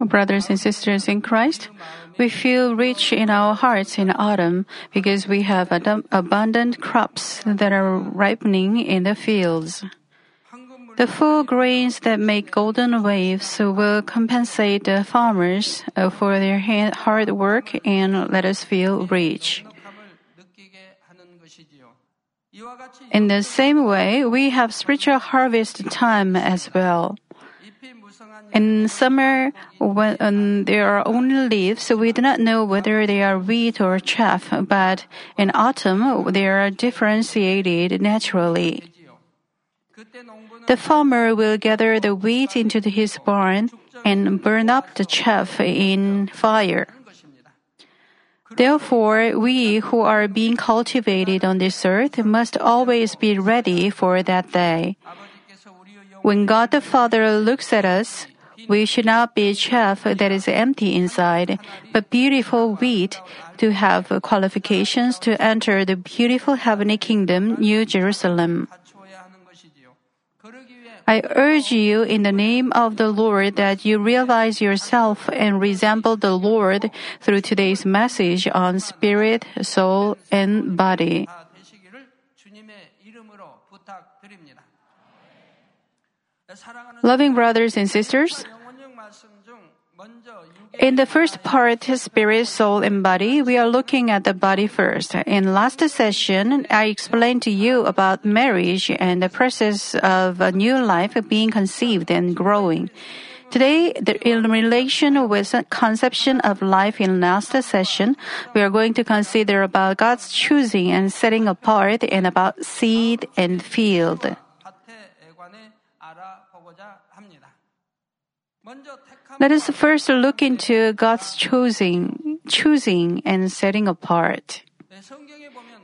Brothers and sisters in Christ, we feel rich in our hearts in autumn because we have ad- abundant crops that are ripening in the fields. The full grains that make golden waves will compensate the farmers uh, for their hard work and let us feel rich. In the same way, we have spiritual harvest time as well. In summer, when um, there are only leaves, we do not know whether they are wheat or chaff, but in autumn, they are differentiated naturally. The farmer will gather the wheat into his barn and burn up the chaff in fire. Therefore, we who are being cultivated on this earth must always be ready for that day. When God the Father looks at us, we should not be chaff that is empty inside, but beautiful wheat to have qualifications to enter the beautiful heavenly kingdom, New Jerusalem. I urge you in the name of the Lord that you realize yourself and resemble the Lord through today's message on spirit, soul, and body. Loving brothers and sisters, in the first part, spirit, soul, and body, we are looking at the body first. In last session, I explained to you about marriage and the process of a new life being conceived and growing. Today, in relation with conception of life in last session, we are going to consider about God's choosing and setting apart and about seed and field. Let us first look into God's choosing, choosing and setting apart.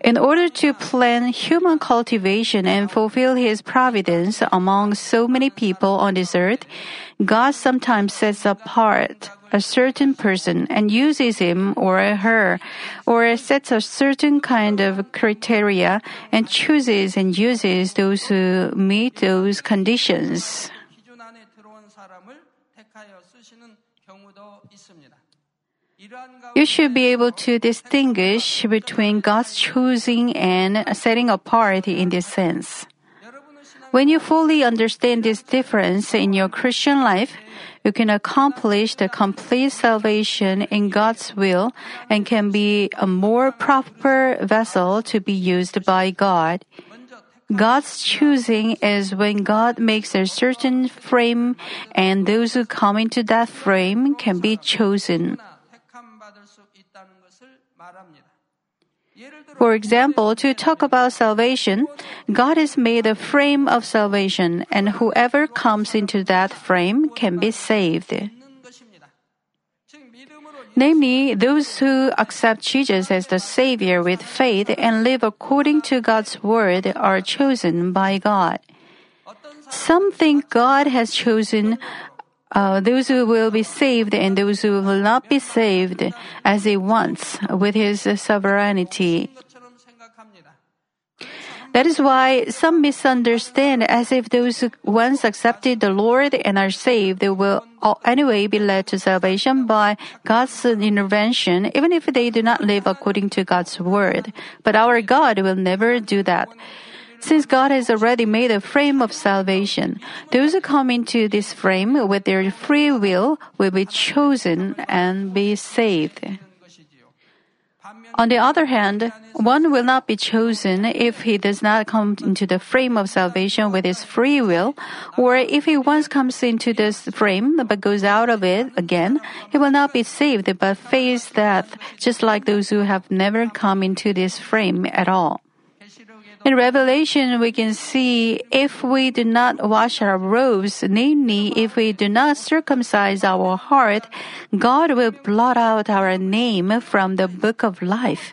In order to plan human cultivation and fulfill His providence among so many people on this earth, God sometimes sets apart a certain person and uses him or her, or sets a certain kind of criteria and chooses and uses those who meet those conditions. You should be able to distinguish between God's choosing and setting apart in this sense. When you fully understand this difference in your Christian life, you can accomplish the complete salvation in God's will and can be a more proper vessel to be used by God. God's choosing is when God makes a certain frame and those who come into that frame can be chosen. For example, to talk about salvation, God has made a frame of salvation, and whoever comes into that frame can be saved. Namely, those who accept Jesus as the Savior with faith and live according to God's Word are chosen by God. Some think God has chosen uh, those who will be saved and those who will not be saved as He wants with His sovereignty. That is why some misunderstand as if those who once accepted the Lord and are saved they will anyway be led to salvation by God's intervention, even if they do not live according to God's word. But our God will never do that. Since God has already made a frame of salvation, those who come into this frame with their free will will be chosen and be saved. On the other hand, one will not be chosen if he does not come into the frame of salvation with his free will, or if he once comes into this frame but goes out of it again, he will not be saved but face death, just like those who have never come into this frame at all. In Revelation, we can see if we do not wash our robes, namely, if we do not circumcise our heart, God will blot out our name from the book of life.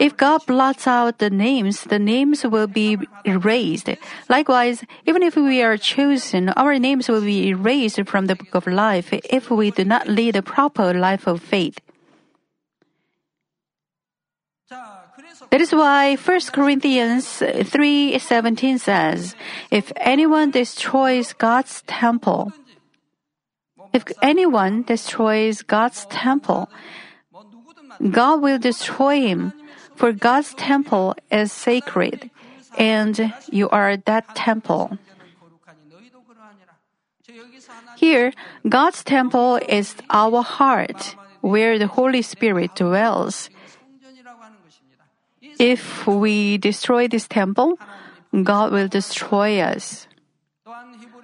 If God blots out the names, the names will be erased. Likewise, even if we are chosen, our names will be erased from the book of life if we do not lead a proper life of faith. That is why 1 Corinthians 3:17 says, if anyone destroys God's temple, if anyone destroys God's temple, God will destroy him, for God's temple is sacred, and you are that temple. Here, God's temple is our heart, where the Holy Spirit dwells if we destroy this temple, God will destroy us.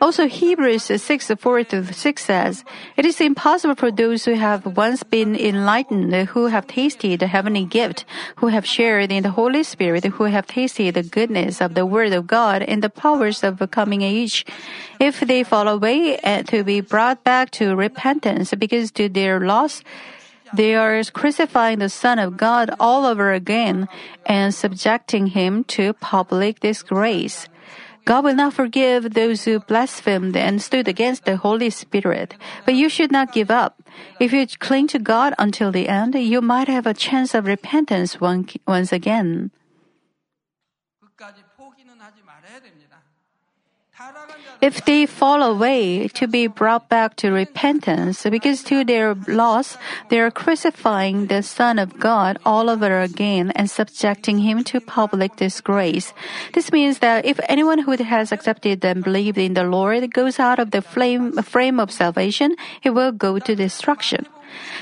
Also, Hebrews 6 4 to 6 says, It is impossible for those who have once been enlightened, who have tasted the heavenly gift, who have shared in the Holy Spirit, who have tasted the goodness of the Word of God and the powers of the coming age, if they fall away, eh, to be brought back to repentance because to their loss, they are crucifying the Son of God all over again and subjecting him to public disgrace. God will not forgive those who blasphemed and stood against the Holy Spirit. But you should not give up. If you cling to God until the end, you might have a chance of repentance once again. If they fall away, to be brought back to repentance, because to their loss, they are crucifying the Son of God all over again and subjecting him to public disgrace. This means that if anyone who has accepted and believed in the Lord goes out of the flame, frame of salvation, he will go to destruction.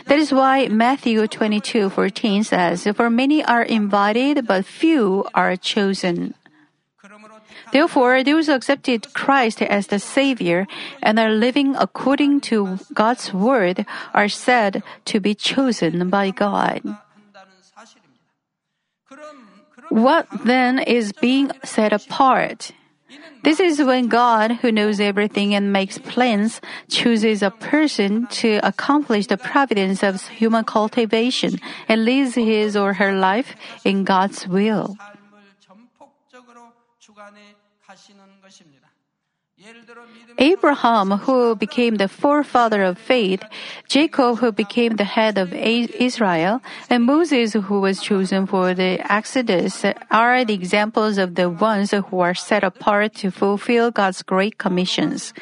That is why Matthew 22:14 says, "For many are invited, but few are chosen." Therefore, those who accepted Christ as the Savior and are living according to God's word are said to be chosen by God. What then is being set apart? This is when God, who knows everything and makes plans, chooses a person to accomplish the providence of human cultivation and lives his or her life in God's will. Abraham, who became the forefather of faith, Jacob, who became the head of Israel, and Moses, who was chosen for the Exodus, are the examples of the ones who are set apart to fulfill God's great commissions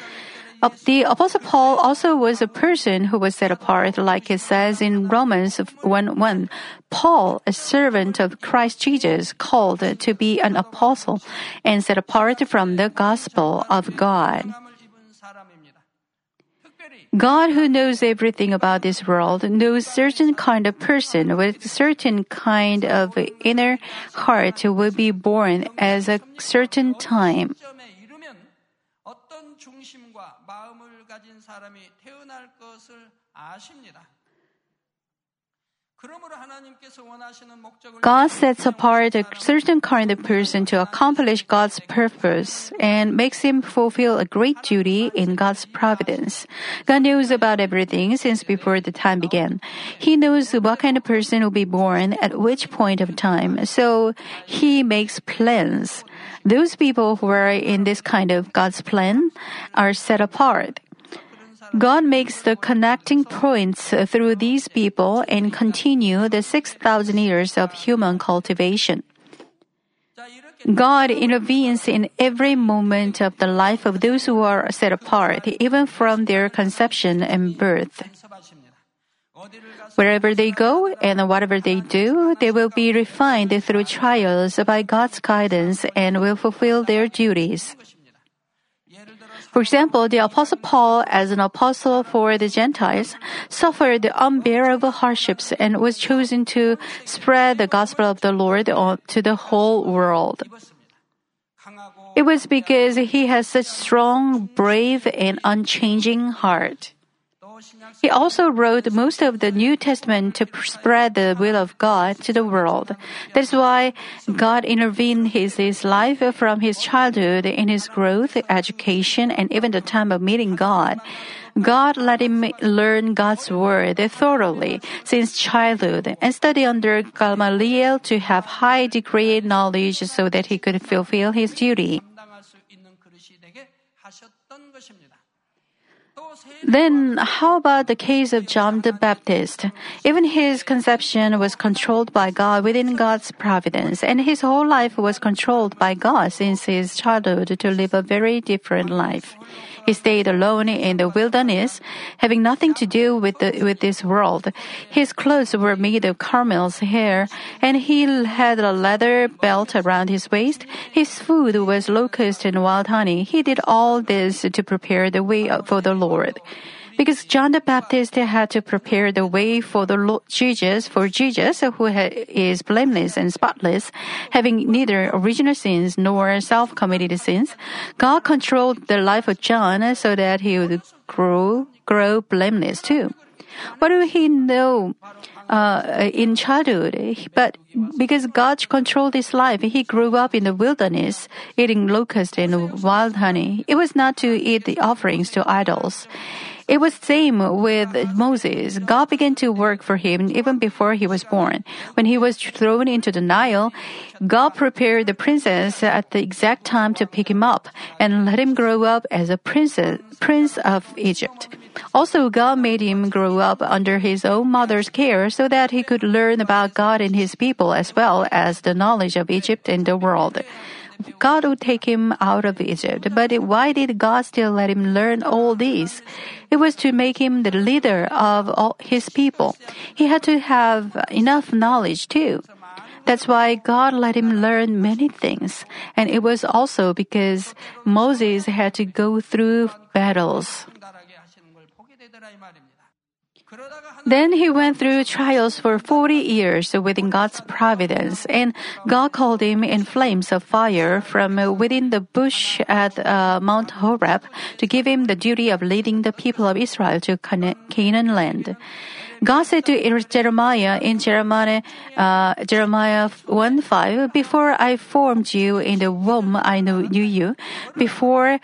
the Apostle Paul also was a person who was set apart, like it says in Romans 1:1. Paul, a servant of Christ Jesus, called to be an apostle and set apart from the gospel of God. God who knows everything about this world knows certain kind of person with certain kind of inner heart will be born as a certain time. 사람이 태어날 것을 아십니다. 그러므로 하나님께서 원하시는 목적을 God sets apart a certain kind of person to accomplish God's purpose and makes him fulfill a great duty in God's providence. God knows about everything since before the time began. He knows what kind of person will be born at which point of time, so he makes plans. Those people who are in this kind of God's plan are set apart. God makes the connecting points through these people and continue the 6,000 years of human cultivation. God intervenes in every moment of the life of those who are set apart, even from their conception and birth. Wherever they go and whatever they do, they will be refined through trials by God's guidance and will fulfill their duties. For example, the apostle Paul, as an apostle for the Gentiles, suffered unbearable hardships and was chosen to spread the gospel of the Lord to the whole world. It was because he has such strong, brave, and unchanging heart. He also wrote most of the New Testament to spread the will of God to the world. That's why God intervened his, his life from his childhood in his growth, education, and even the time of meeting God. God let him learn God's word thoroughly since childhood and study under Gamaliel to have high degree knowledge so that he could fulfill his duty. Then, how about the case of John the Baptist? Even his conception was controlled by God within God's providence, and his whole life was controlled by God since his childhood to live a very different life. He stayed alone in the wilderness, having nothing to do with the, with this world. His clothes were made of camel's hair, and he had a leather belt around his waist. His food was locust and wild honey. He did all this to prepare the way for the Lord because John the Baptist had to prepare the way for the Lord Jesus, for Jesus, who is blameless and spotless, having neither original sins nor self-committed sins. God controlled the life of John so that he would grow, grow blameless too. What do he know? Uh, in childhood, but because God controlled his life, he grew up in the wilderness, eating locusts and wild honey. It was not to eat the offerings to idols. It was same with uh-huh. Moses. God began to work for him even before he was born. When he was thrown into the Nile, God prepared the princess at the exact time to pick him up and let him grow up as a princess, prince of Egypt. Also, God made him grow up under his own mother's care so that he could learn about God and his people as well as the knowledge of Egypt and the world. God would take him out of Egypt. But why did God still let him learn all these? It was to make him the leader of all his people. He had to have enough knowledge too. That's why God let him learn many things. And it was also because Moses had to go through battles. Then he went through trials for 40 years within God's providence, and God called him in flames of fire from within the bush at uh, Mount Horeb to give him the duty of leading the people of Israel to Canaan land. God said to Jeremiah in Jeremiah, uh, Jeremiah 1 5, Before I formed you in the womb, I knew you. Before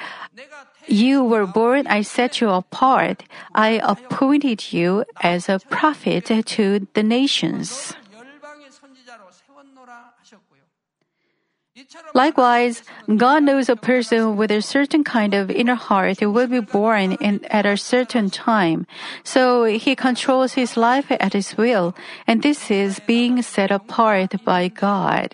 you were born, I set you apart. I appointed you as a prophet to the nations. Likewise, God knows a person with a certain kind of inner heart who will be born in, at a certain time. So he controls his life at his will, and this is being set apart by God.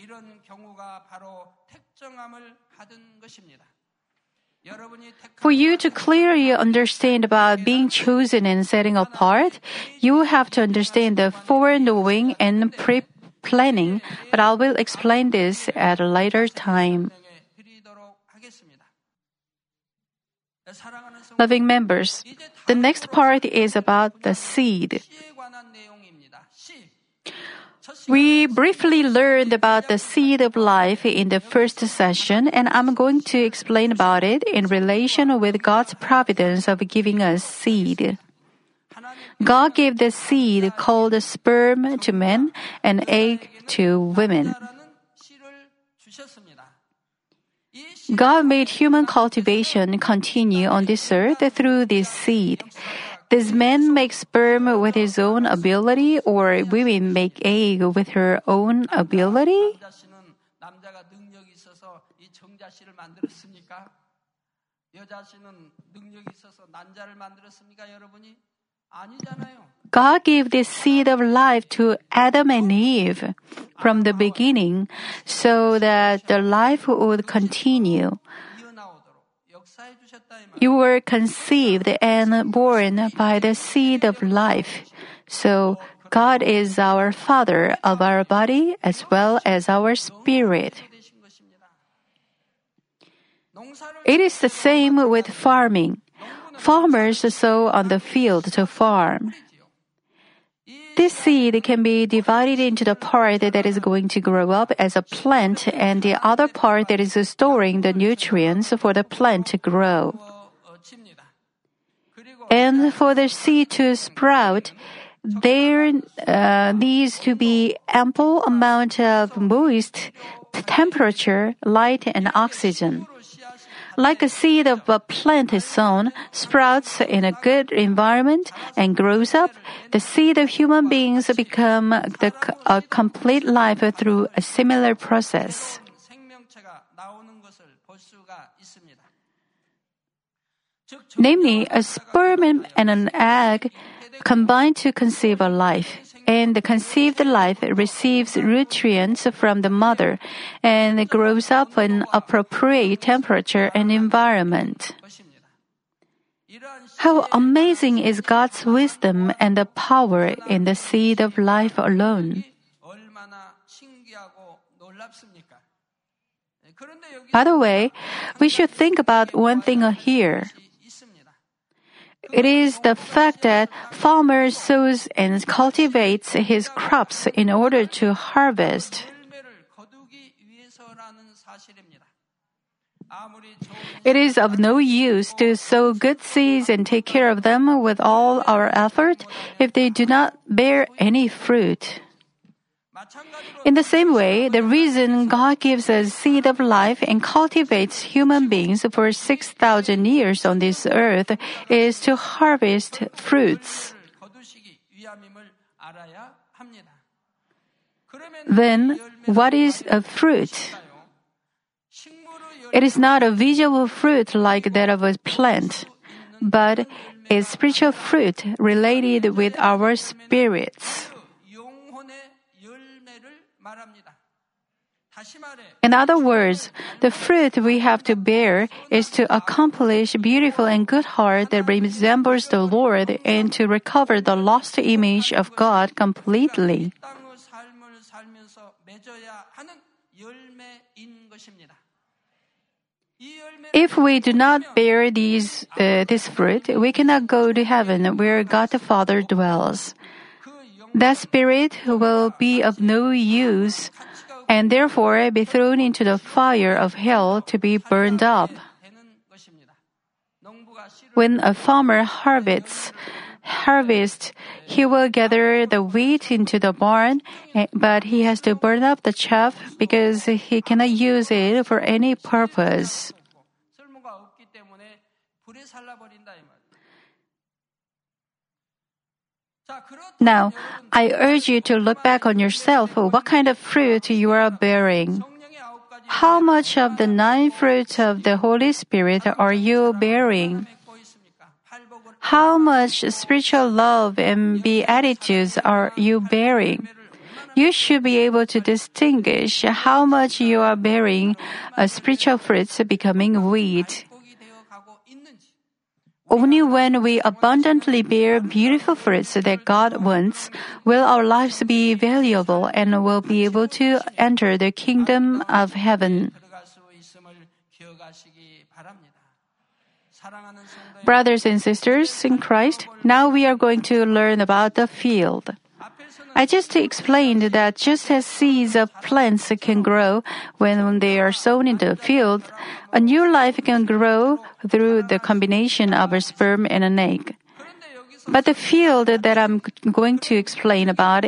For you to clearly understand about being chosen and setting apart, you have to understand the foreknowing and pre-planning, but I will explain this at a later time. Loving members, the next part is about the seed. We briefly learned about the seed of life in the first session, and I'm going to explain about it in relation with God's providence of giving us seed. God gave the seed called sperm to men and egg to women. God made human cultivation continue on this earth through this seed. Does man make sperm with his own ability or women make egg with her own ability? God gave this seed of life to Adam and Eve from the beginning so that the life would continue. You were conceived and born by the seed of life. So God is our Father of our body as well as our spirit. It is the same with farming. Farmers sow on the field to farm. This seed can be divided into the part that is going to grow up as a plant and the other part that is storing the nutrients for the plant to grow. And for the seed to sprout, there uh, needs to be ample amount of moist temperature, light, and oxygen. Like a seed of a plant is sown, sprouts in a good environment, and grows up, the seed of human beings become the, a complete life through a similar process. Namely, a sperm and an egg combine to conceive a life. And the conceived life receives nutrients from the mother and grows up in appropriate temperature and environment. How amazing is God's wisdom and the power in the seed of life alone. By the way, we should think about one thing here. It is the fact that farmer sows and cultivates his crops in order to harvest. It is of no use to sow good seeds and take care of them with all our effort if they do not bear any fruit. In the same way, the reason God gives us seed of life and cultivates human beings for 6,000 years on this earth is to harvest fruits. Then, what is a fruit? It is not a visual fruit like that of a plant, but a spiritual fruit related with our spirits. In other words, the fruit we have to bear is to accomplish beautiful and good heart that resembles the Lord and to recover the lost image of God completely. If we do not bear these, uh, this fruit, we cannot go to heaven where God the Father dwells. That spirit will be of no use and therefore be thrown into the fire of hell to be burned up. When a farmer harvests, harvest, he will gather the wheat into the barn, eh, but he has to burn up the chaff because he cannot use it for any purpose. Now, I urge you to look back on yourself what kind of fruit you are bearing. How much of the nine fruits of the Holy Spirit are you bearing? How much spiritual love and beatitudes are you bearing? You should be able to distinguish how much you are bearing a spiritual fruits becoming weed. Only when we abundantly bear beautiful fruits that God wants will our lives be valuable and will be able to enter the kingdom of heaven. Brothers and sisters in Christ, now we are going to learn about the field. I just explained that just as seeds of plants can grow when they are sown in the field, a new life can grow through the combination of a sperm and an egg. But the field that I'm going to explain about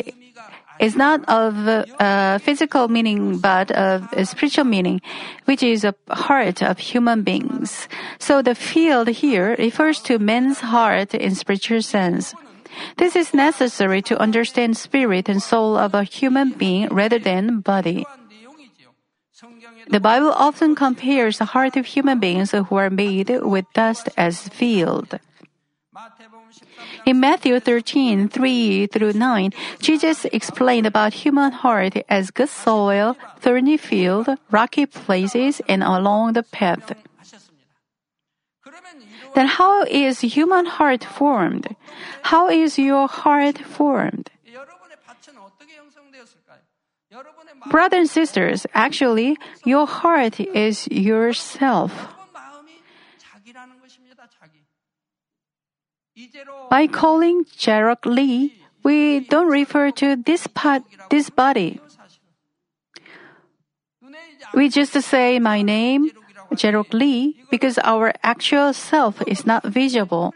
is not of uh, physical meaning, but of a spiritual meaning, which is a heart of human beings. So the field here refers to man's heart in spiritual sense. This is necessary to understand spirit and soul of a human being rather than body. The Bible often compares the heart of human beings who are made with dust as field. In Matthew 13, 3 through 9, Jesus explained about human heart as good soil, thorny field, rocky places, and along the path. Then how is human heart formed? How is your heart formed? Brothers and sisters, actually, your heart is yourself. By calling Jaerock Lee, we don't refer to this part, this body. We just say my name, Lee, because our actual self is not visible.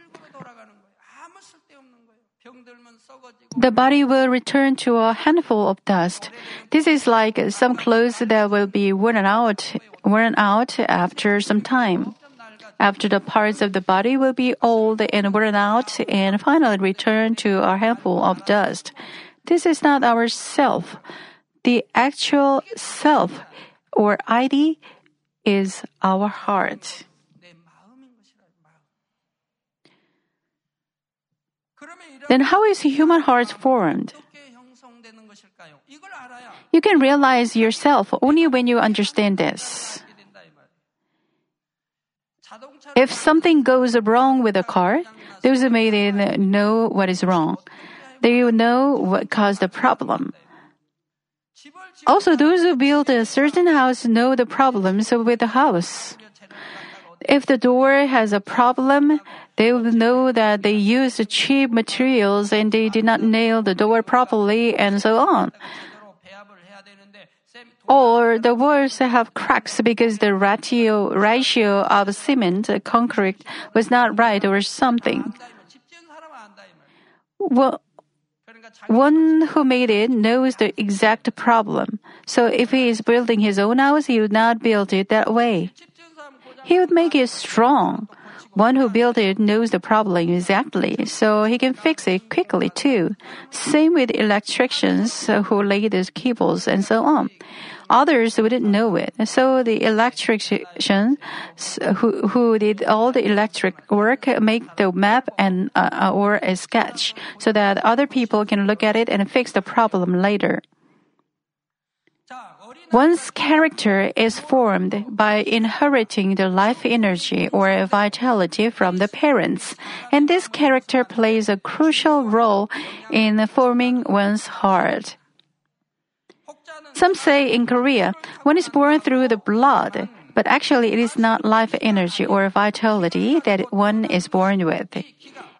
The body will return to a handful of dust. This is like some clothes that will be worn out, worn out after some time. After the parts of the body will be old and worn out and finally return to a handful of dust. This is not our self. The actual self or ID is our heart. Then, how is human heart formed? You can realize yourself only when you understand this. If something goes wrong with a car, those who made it know what is wrong. They know what caused the problem. Also, those who build a certain house know the problems with the house. If the door has a problem, they will know that they used cheap materials and they did not nail the door properly and so on. Or the walls have cracks because the ratio, ratio of cement concrete was not right or something. Well, one who made it knows the exact problem. So if he is building his own house, he would not build it that way. He would make it strong. One who built it knows the problem exactly, so he can fix it quickly too. Same with electricians who lay the cables and so on. Others wouldn't know it. So the electrician who, who did all the electric work make the map and uh, or a sketch so that other people can look at it and fix the problem later. One's character is formed by inheriting the life energy or vitality from the parents, and this character plays a crucial role in forming one's heart. Some say in Korea, one is born through the blood, but actually it is not life energy or vitality that one is born with.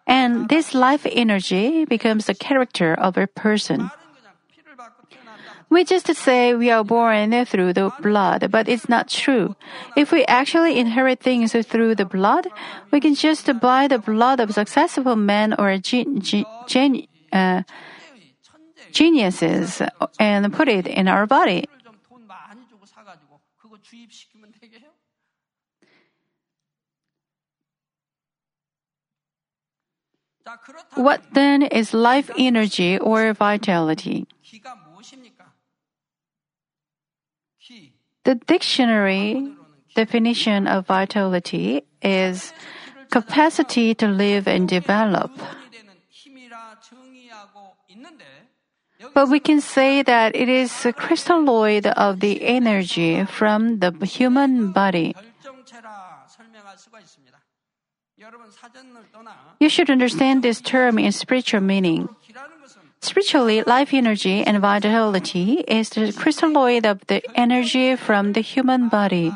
And this life energy becomes the character of a person. We just say we are born through the blood, but it's not true. If we actually inherit things through the blood, we can just buy the blood of successful men or gen, gen, uh, geniuses and put it in our body. What then is life energy or vitality? The dictionary definition of vitality is capacity to live and develop. But we can say that it is a crystalloid of the energy from the human body. You should understand this term in spiritual meaning. Spiritually, life energy and vitality is the crystalloid of the energy from the human body.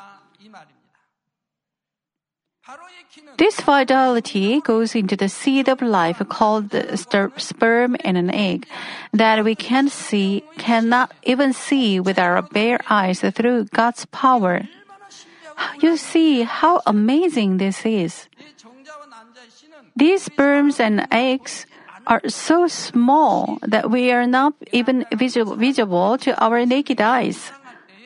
This vitality goes into the seed of life called the sperm and an egg that we can see, cannot even see with our bare eyes through God's power. You see how amazing this is. These sperms and eggs are so small that we are not even visible, visible to our naked eyes.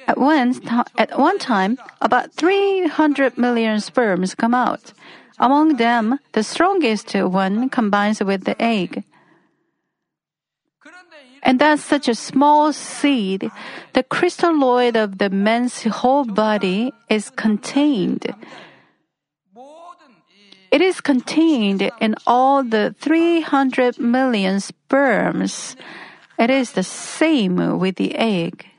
At, one at one time, about 300 million sperms come out. Among them, the strongest one combines with the egg. And that's such a small seed. The crystalloid of the man's whole body is contained. It is contained in all the 300 million sperms. It is the same with the egg.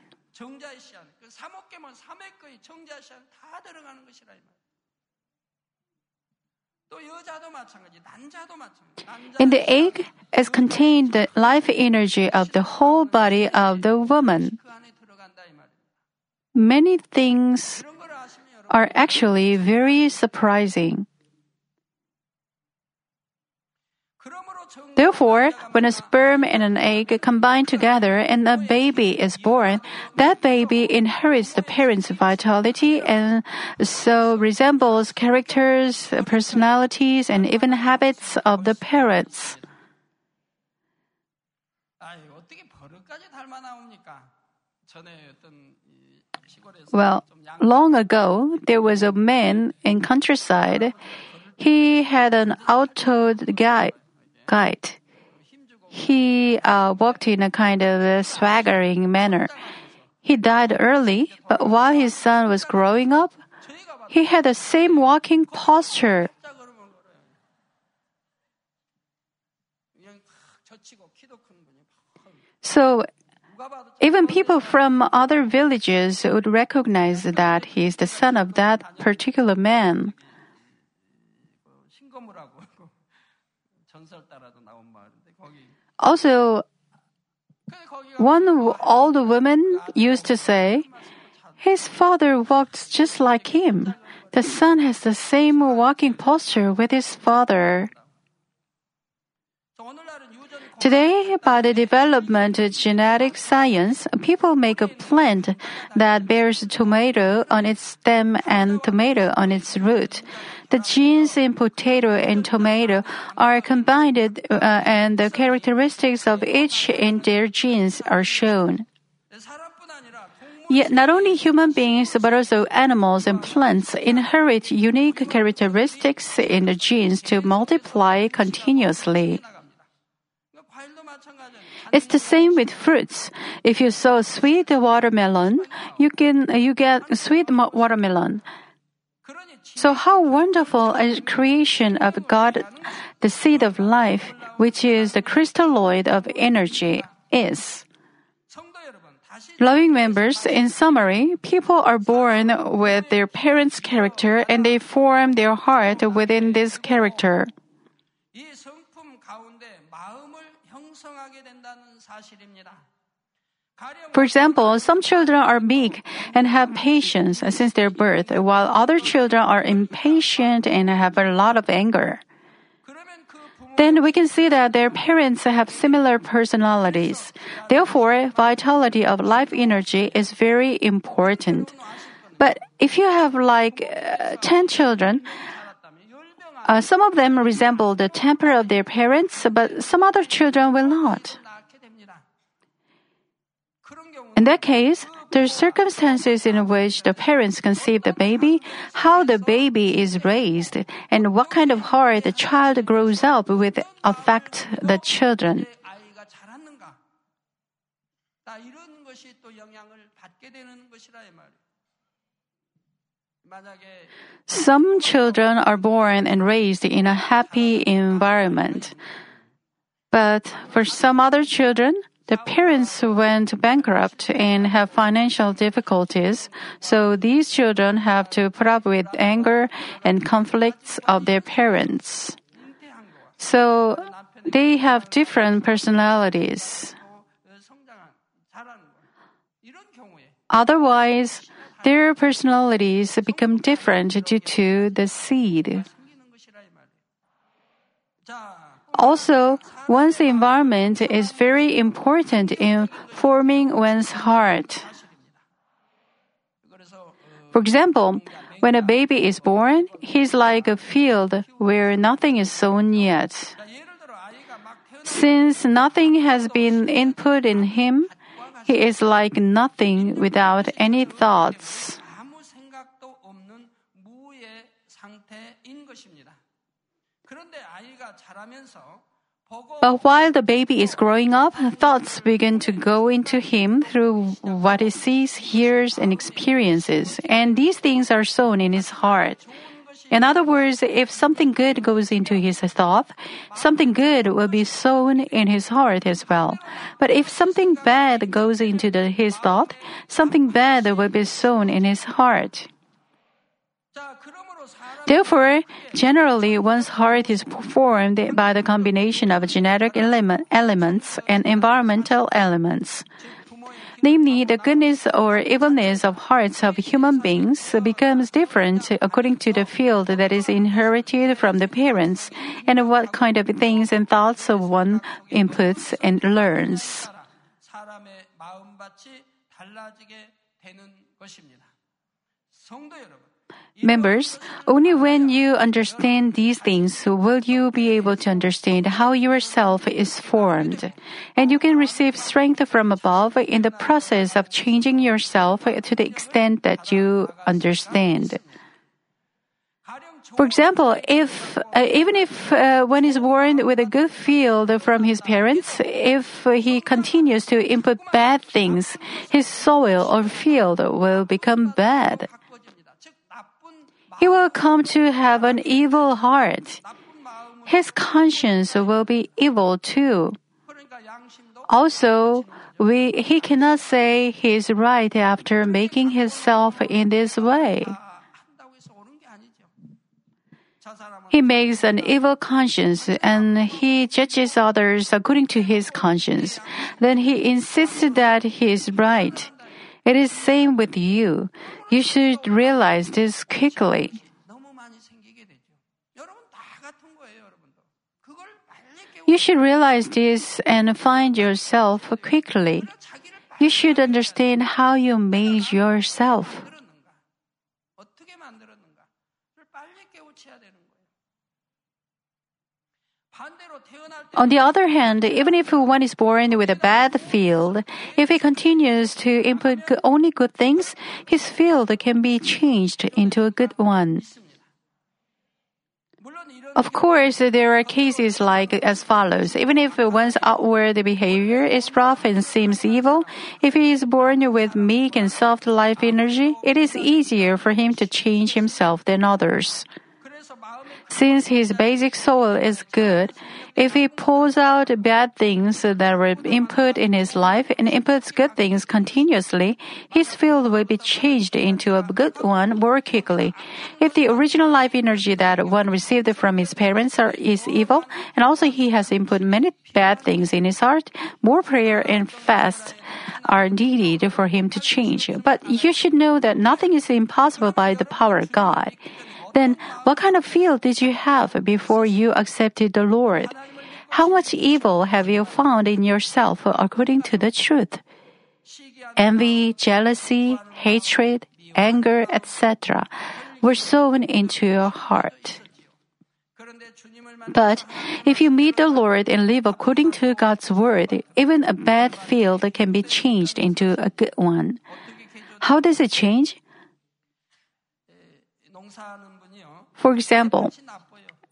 In the egg is contained the life energy of the whole body of the woman. Many things are actually very surprising. Therefore, when a sperm and an egg combine together and a baby is born, that baby inherits the parent's vitality and so resembles characters, personalities, and even habits of the parents. Well, long ago, there was a man in countryside. He had an auto guide guide. He uh, walked in a kind of a swaggering manner. He died early, but while his son was growing up, he had the same walking posture. So, even people from other villages would recognize that he is the son of that particular man. Also, one old woman used to say, His father walked just like him. The son has the same walking posture with his father. Today, by the development of genetic science, people make a plant that bears tomato on its stem and tomato on its root. The genes in potato and tomato are combined uh, and the characteristics of each in their genes are shown. Yet not only human beings, but also animals and plants inherit unique characteristics in the genes to multiply continuously. It's the same with fruits. If you sow sweet watermelon, you can you get sweet watermelon. So how wonderful is creation of God, the seed of life, which is the crystalloid of energy, is. Loving members, in summary, people are born with their parents' character and they form their heart within this character. For example, some children are meek and have patience since their birth, while other children are impatient and have a lot of anger. Then we can see that their parents have similar personalities. Therefore, vitality of life energy is very important. But if you have like uh, 10 children, uh, some of them resemble the temper of their parents, but some other children will not. In that case, the circumstances in which the parents conceive the baby, how the baby is raised, and what kind of heart the child grows up with affect the children. Some children are born and raised in a happy environment. But for some other children, the parents went bankrupt and have financial difficulties, so these children have to put up with anger and conflicts of their parents. So they have different personalities. Otherwise, their personalities become different due to the seed. Also, one's environment is very important in forming one's heart. For example, when a baby is born, he's like a field where nothing is sown yet. Since nothing has been input in him, he is like nothing without any thoughts. But while the baby is growing up, thoughts begin to go into him through what he sees, hears, and experiences. And these things are sown in his heart. In other words, if something good goes into his thought, something good will be sown in his heart as well. But if something bad goes into the, his thought, something bad will be sown in his heart. 자, 그러므로 사람 Therefore, generally, one's heart is formed by the combination of genetic element, elements and environmental elements. Namely, the goodness or evilness of hearts of human beings becomes different according to the field that is inherited from the parents and what kind of things and thoughts of one inputs and learns. 따라 사람의 마음밭이 달라지게 되는 것입니다. 성도 여러분, Members, only when you understand these things will you be able to understand how yourself is formed. And you can receive strength from above in the process of changing yourself to the extent that you understand. For example, if uh, even if uh, one is born with a good field from his parents, if he continues to input bad things, his soil or field will become bad. He will come to have an evil heart. His conscience will be evil too. Also, we, he cannot say he is right after making himself in this way. He makes an evil conscience and he judges others according to his conscience. Then he insists that he is right. It is same with you. You should realize this quickly. You should realize this and find yourself quickly. You should understand how you made yourself. On the other hand, even if one is born with a bad field, if he continues to input only good things, his field can be changed into a good one. Of course, there are cases like as follows. Even if one's outward behavior is rough and seems evil, if he is born with meek and soft life energy, it is easier for him to change himself than others. Since his basic soul is good, if he pours out bad things that were input in his life and inputs good things continuously, his field will be changed into a good one more quickly. If the original life energy that one received from his parents are, is evil, and also he has input many bad things in his heart, more prayer and fast are needed for him to change. But you should know that nothing is impossible by the power of God. Then, what kind of field did you have before you accepted the Lord? How much evil have you found in yourself according to the truth? Envy, jealousy, hatred, anger, etc., were sown into your heart. But if you meet the Lord and live according to God's word, even a bad field can be changed into a good one. How does it change? For example,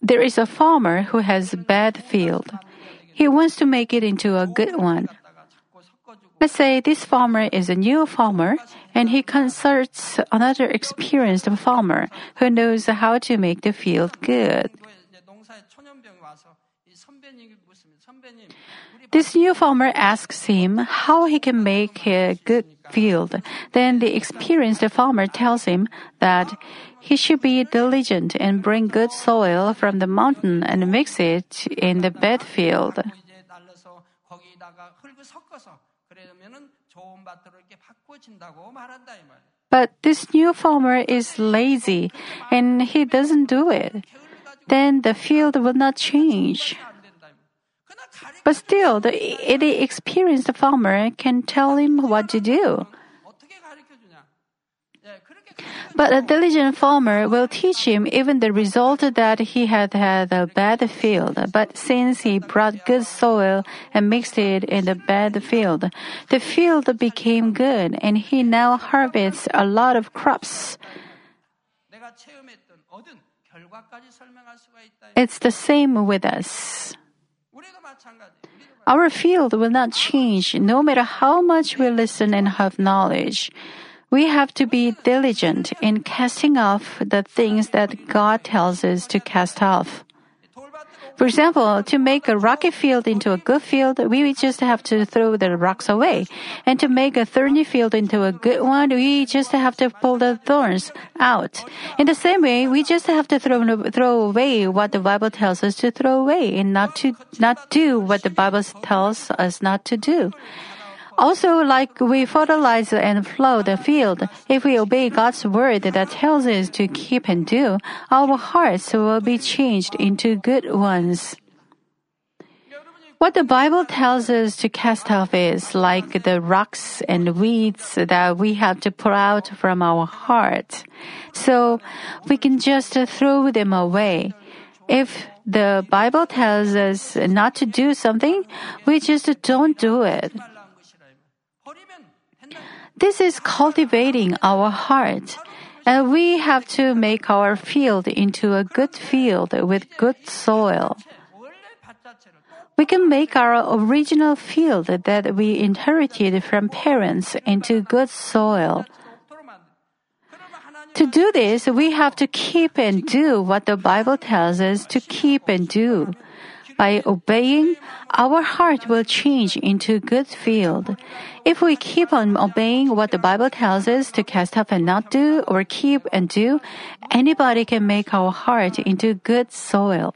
there is a farmer who has a bad field. He wants to make it into a good one. Let's say this farmer is a new farmer and he consults another experienced farmer who knows how to make the field good. This new farmer asks him how he can make a good field. Then the experienced farmer tells him that he should be diligent and bring good soil from the mountain and mix it in the bed field. But this new farmer is lazy and he doesn't do it. Then the field will not change. But still, the, the experienced farmer can tell him what to do. But a diligent farmer will teach him even the result that he had had a bad field. But since he brought good soil and mixed it in the bad field, the field became good and he now harvests a lot of crops. It's the same with us. Our field will not change no matter how much we listen and have knowledge. We have to be diligent in casting off the things that God tells us to cast off. For example, to make a rocky field into a good field, we just have to throw the rocks away. And to make a thorny field into a good one, we just have to pull the thorns out. In the same way, we just have to throw, throw away what the Bible tells us to throw away and not to, not do what the Bible tells us not to do. Also, like we fertilize and plow the field, if we obey God's word that tells us to keep and do, our hearts will be changed into good ones. What the Bible tells us to cast off is like the rocks and weeds that we have to pull out from our heart. So we can just throw them away. If the Bible tells us not to do something, we just don't do it. This is cultivating our heart. And we have to make our field into a good field with good soil. We can make our original field that we inherited from parents into good soil. To do this, we have to keep and do what the Bible tells us to keep and do. By obeying, our heart will change into good field. If we keep on obeying what the Bible tells us to cast off and not do, or keep and do, anybody can make our heart into good soil.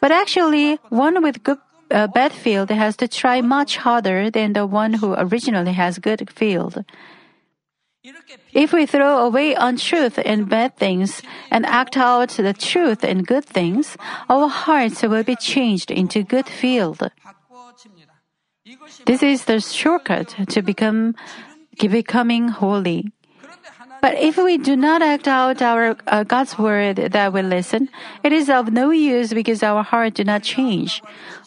But actually, one with good uh, bad field has to try much harder than the one who originally has good field. If we throw away untruth and bad things and act out the truth and good things, our hearts will be changed into good field. This is the shortcut to become becoming holy. But if we do not act out our uh, God's word that we listen, it is of no use because our heart do not change.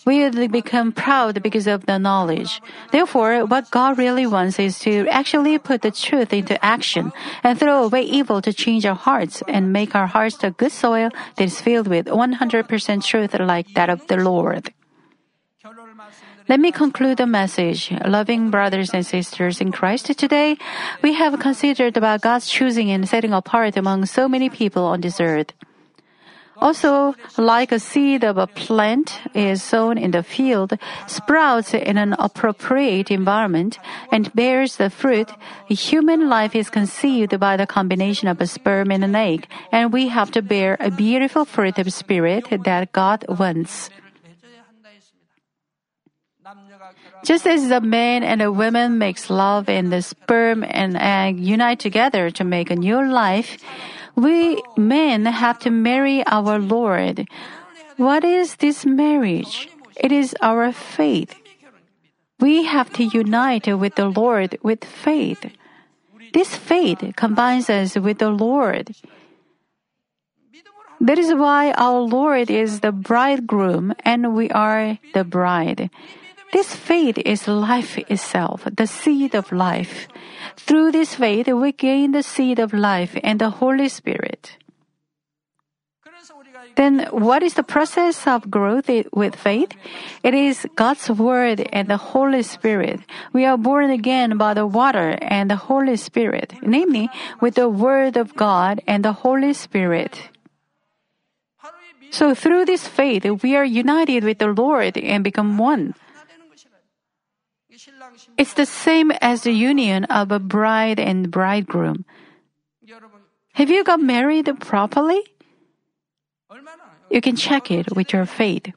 We will become proud because of the knowledge. Therefore, what God really wants is to actually put the truth into action and throw away evil to change our hearts and make our hearts a good soil that is filled with 100% truth like that of the Lord. Let me conclude the message. Loving brothers and sisters in Christ, today we have considered about God's choosing and setting apart among so many people on this earth. Also, like a seed of a plant is sown in the field, sprouts in an appropriate environment, and bears the fruit, human life is conceived by the combination of a sperm and an egg, and we have to bear a beautiful fruit of spirit that God wants. Just as a man and a woman makes love and the sperm and egg unite together to make a new life, we men have to marry our Lord. What is this marriage? It is our faith. We have to unite with the Lord with faith. This faith combines us with the Lord. That is why our Lord is the bridegroom and we are the bride. This faith is life itself, the seed of life. Through this faith, we gain the seed of life and the Holy Spirit. Then what is the process of growth with faith? It is God's Word and the Holy Spirit. We are born again by the water and the Holy Spirit, namely with the Word of God and the Holy Spirit. So through this faith, we are united with the Lord and become one. It's the same as the union of a bride and bridegroom. Have you got married properly? You can check it with your faith.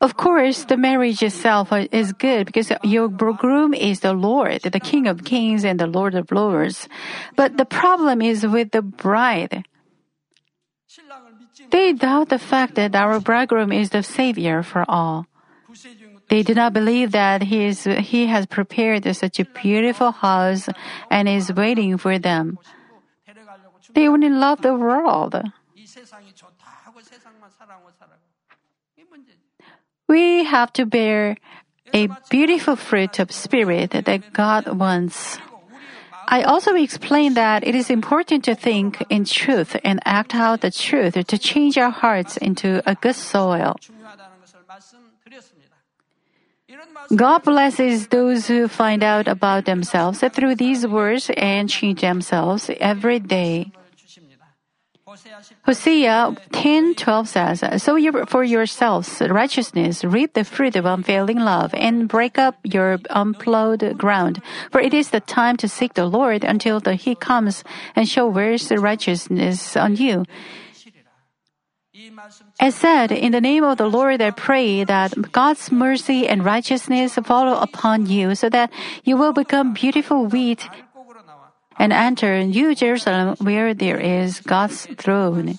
Of course, the marriage itself is good because your groom is the Lord, the King of Kings and the Lord of Lords. But the problem is with the bride. They doubt the fact that our bridegroom is the Savior for all. They do not believe that he, is, he has prepared such a beautiful house and is waiting for them. They only love the world. We have to bear a beautiful fruit of spirit that God wants. I also explained that it is important to think in truth and act out the truth to change our hearts into a good soil. God blesses those who find out about themselves through these words and change themselves every day. Hosea 10:12 says, "Sow your, for yourselves righteousness, reap the fruit of unfailing love, and break up your unplowed ground. For it is the time to seek the Lord until the, He comes and show showers righteousness on you." As said, in the name of the Lord, I pray that God's mercy and righteousness follow upon you, so that you will become beautiful wheat and enter New Jerusalem where there is God's throne.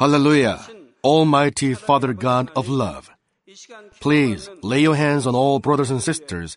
Hallelujah. Almighty Father God of love. Please lay your hands on all brothers and sisters